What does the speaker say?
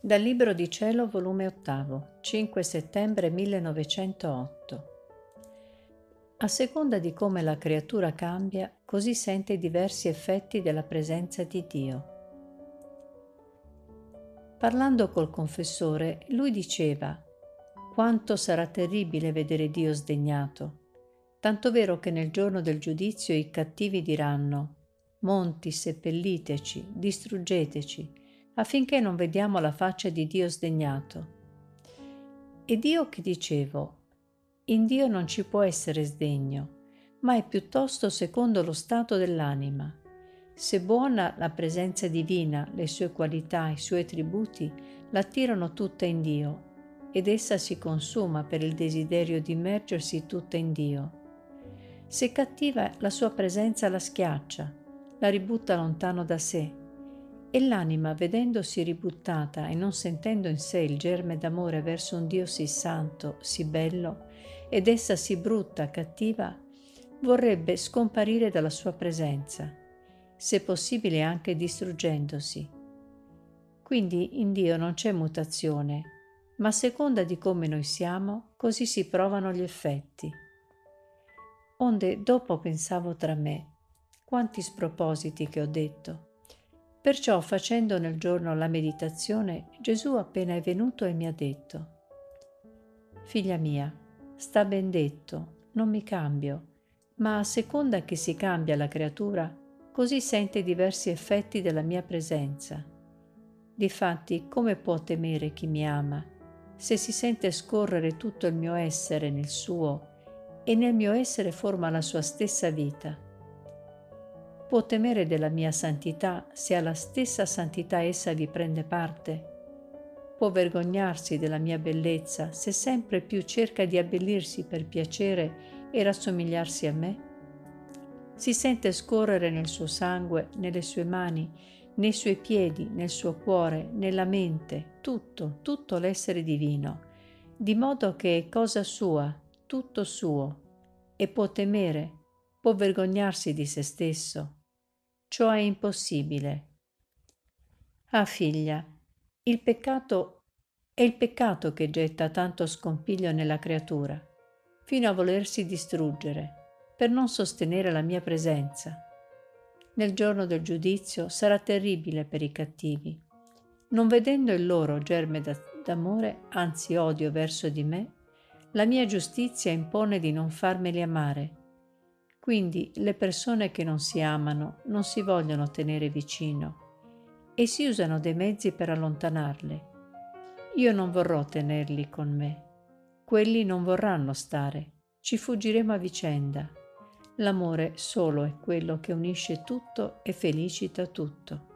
Dal Libro di Cielo, volume 8, 5 settembre 1908. A seconda di come la creatura cambia, così sente diversi effetti della presenza di Dio. Parlando col confessore, lui diceva quanto sarà terribile vedere Dio sdegnato, tanto vero che nel giorno del giudizio i cattivi diranno Monti, seppelliteci, distruggeteci, affinché non vediamo la faccia di Dio sdegnato. Ed io che dicevo, in Dio non ci può essere sdegno, ma è piuttosto secondo lo stato dell'anima. Se buona la presenza divina, le sue qualità, i suoi attributi, l'attirano tutta in Dio ed essa si consuma per il desiderio di immergersi tutta in Dio. Se cattiva, la sua presenza la schiaccia, la ributta lontano da sé e l'anima, vedendosi ributtata e non sentendo in sé il germe d'amore verso un Dio sì santo, sì bello, ed essa sì brutta, cattiva, vorrebbe scomparire dalla sua presenza se possibile anche distruggendosi. Quindi in Dio non c'è mutazione, ma a seconda di come noi siamo, così si provano gli effetti. Onde dopo pensavo tra me, quanti spropositi che ho detto. Perciò facendo nel giorno la meditazione, Gesù appena è venuto e mi ha detto, Figlia mia, sta ben detto, non mi cambio, ma a seconda che si cambia la creatura, così sente diversi effetti della mia presenza. Difatti, come può temere chi mi ama, se si sente scorrere tutto il mio essere nel suo e nel mio essere forma la sua stessa vita? Può temere della mia santità se alla stessa santità essa vi prende parte? Può vergognarsi della mia bellezza se sempre più cerca di abbellirsi per piacere e rassomigliarsi a me? Si sente scorrere nel suo sangue, nelle sue mani, nei suoi piedi, nel suo cuore, nella mente, tutto, tutto l'essere divino, di modo che è cosa sua, tutto suo, e può temere, può vergognarsi di se stesso. Ciò è impossibile. Ah figlia, il peccato è il peccato che getta tanto scompiglio nella creatura, fino a volersi distruggere per non sostenere la mia presenza. Nel giorno del giudizio sarà terribile per i cattivi. Non vedendo il loro germe d'amore, anzi odio verso di me, la mia giustizia impone di non farmeli amare. Quindi le persone che non si amano non si vogliono tenere vicino e si usano dei mezzi per allontanarle. Io non vorrò tenerli con me. Quelli non vorranno stare. Ci fuggiremo a vicenda L'amore solo è quello che unisce tutto e felicita tutto.